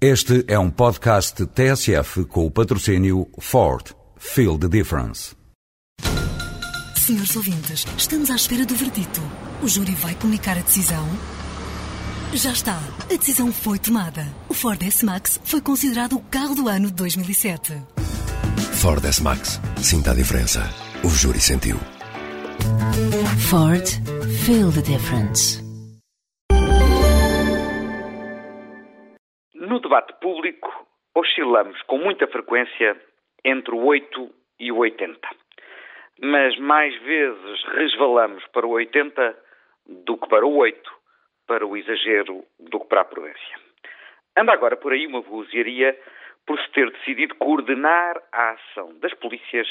Este é um podcast TSF com o patrocínio Ford. Feel the difference. Senhores ouvintes, estamos à espera do verdito. O júri vai comunicar a decisão? Já está. A decisão foi tomada. O Ford S-Max foi considerado o carro do ano de 2007. Ford S-Max. Sinta a diferença. O júri sentiu. Ford. Feel the difference. No debate público, oscilamos com muita frequência entre o 8 e o 80. Mas mais vezes resvalamos para o 80 do que para o 8, para o exagero do que para a prudência. Anda agora por aí uma vozearia por se ter decidido coordenar a ação das polícias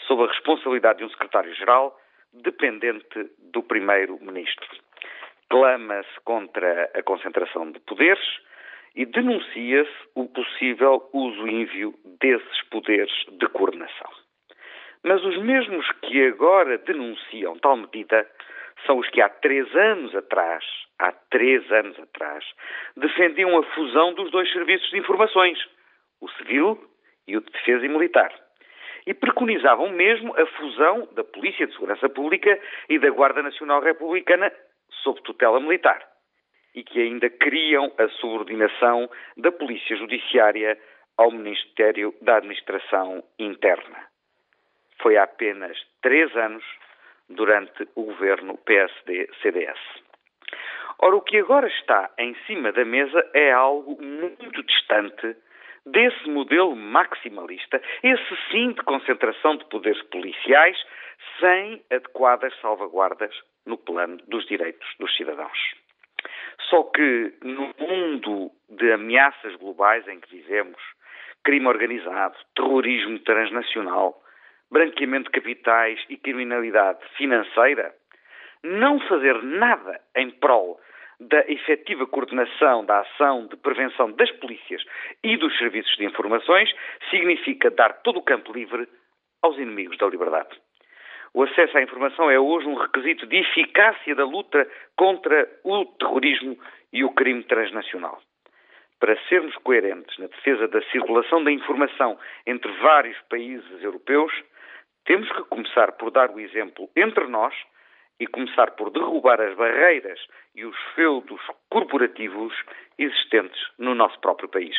sob a responsabilidade de um secretário-geral dependente do primeiro-ministro. Clama-se contra a concentração de poderes e denuncia-se o possível uso ínvio desses poderes de coordenação. Mas os mesmos que agora denunciam tal medida são os que há três anos atrás, há três anos atrás, defendiam a fusão dos dois serviços de informações, o civil e o de defesa e militar. E preconizavam mesmo a fusão da Polícia de Segurança Pública e da Guarda Nacional Republicana sob tutela militar e que ainda criam a subordinação da Polícia Judiciária ao Ministério da Administração Interna. Foi há apenas três anos durante o governo PSD-CDS. Ora, o que agora está em cima da mesa é algo muito distante desse modelo maximalista, esse sim de concentração de poderes policiais, sem adequadas salvaguardas no plano dos direitos dos cidadãos. Só que no mundo de ameaças globais em que vivemos, crime organizado, terrorismo transnacional, branqueamento de capitais e criminalidade financeira, não fazer nada em prol da efetiva coordenação da ação de prevenção das polícias e dos serviços de informações significa dar todo o campo livre aos inimigos da liberdade. O acesso à informação é hoje um requisito de eficácia da luta contra o terrorismo e o crime transnacional. Para sermos coerentes na defesa da circulação da informação entre vários países europeus, temos que começar por dar o exemplo entre nós e começar por derrubar as barreiras e os feudos corporativos existentes no nosso próprio país.